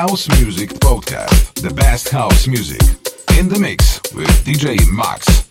House Music Podcast, the best house music. In the mix with DJ Max.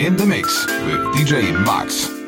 In the mix with DJ Max.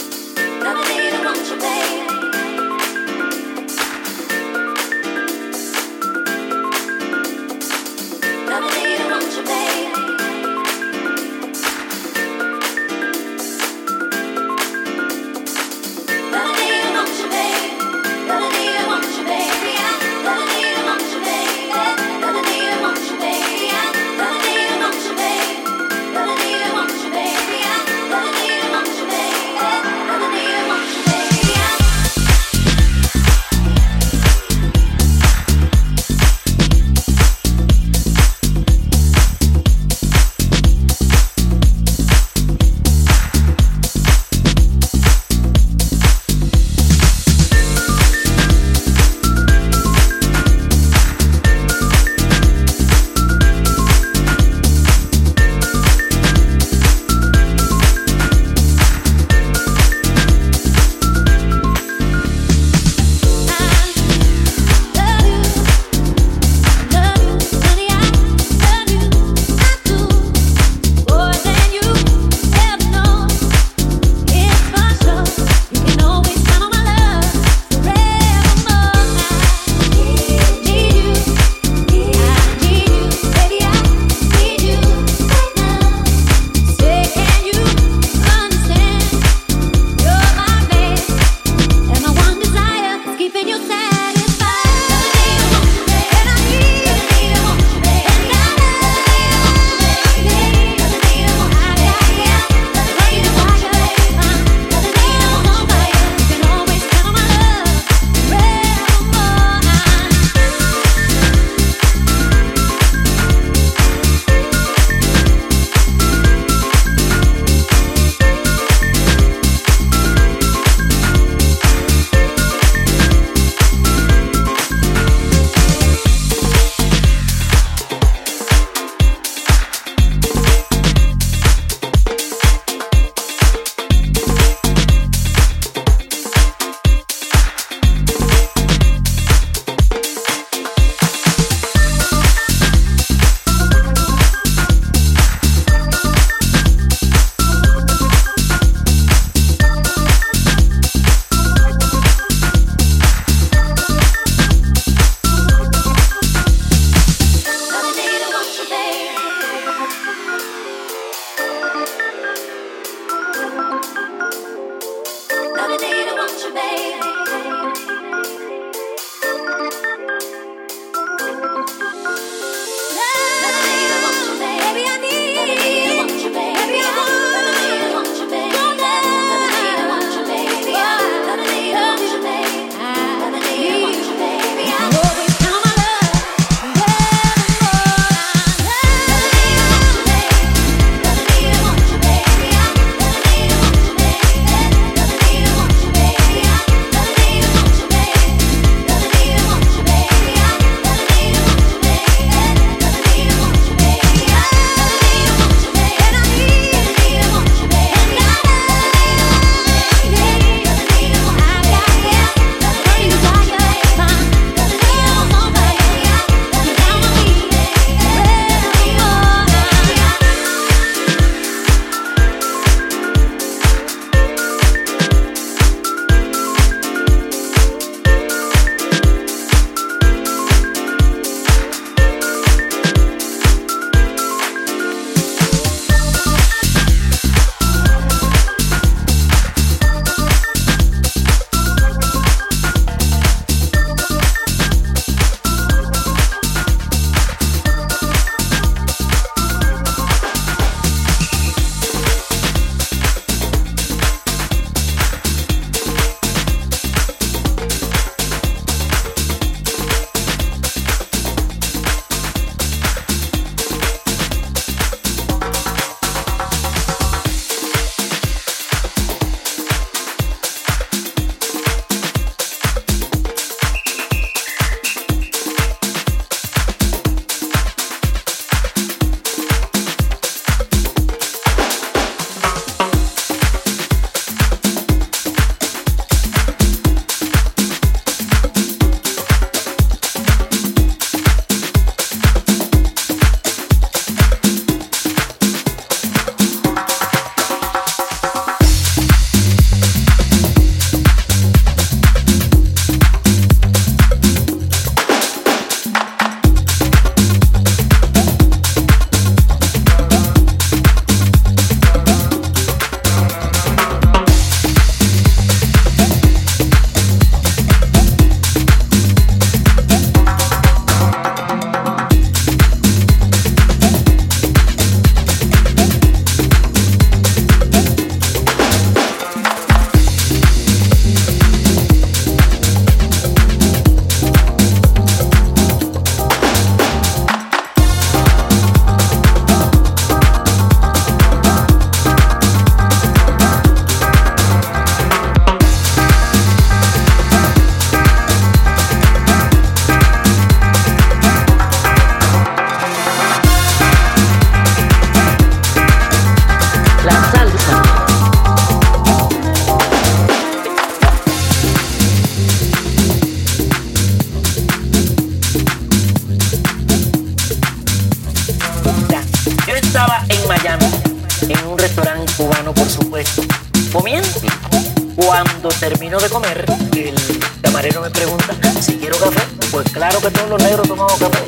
De comer, el camarero me pregunta si quiero café. Pues claro que todos los negros tomamos café.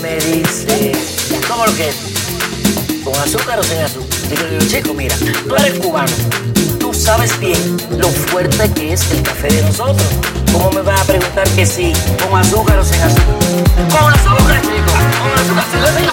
Me dice, ¿cómo lo que ¿Con azúcar o sin azúcar? Y yo digo, chico, mira, tú eres cubano. Tú sabes bien lo fuerte que es el café de nosotros. ¿Cómo me vas a preguntar que sí, con azúcar o sin azúcar? Con azúcar, chico. Con azúcar. La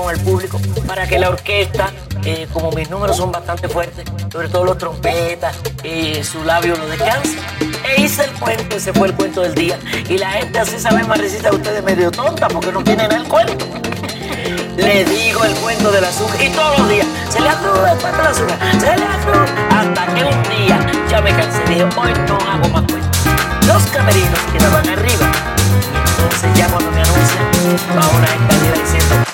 con el público para que la orquesta, eh, como mis números son bastante fuertes, sobre todo los trompetas, eh, su labio lo descanse. E hice el cuento, ese fue el cuento del día. Y la gente así sabe más recita ustedes medio tonta porque no tienen el cuento. Le digo el cuento del azúcar y todos los días se le afló el cuento del azúcar, se le afló hasta que un día ya me cansé dije, hoy no hago más cuentos. Los camerinos quedaban arriba. Entonces ya cuando me anuncian, va escalera diciendo,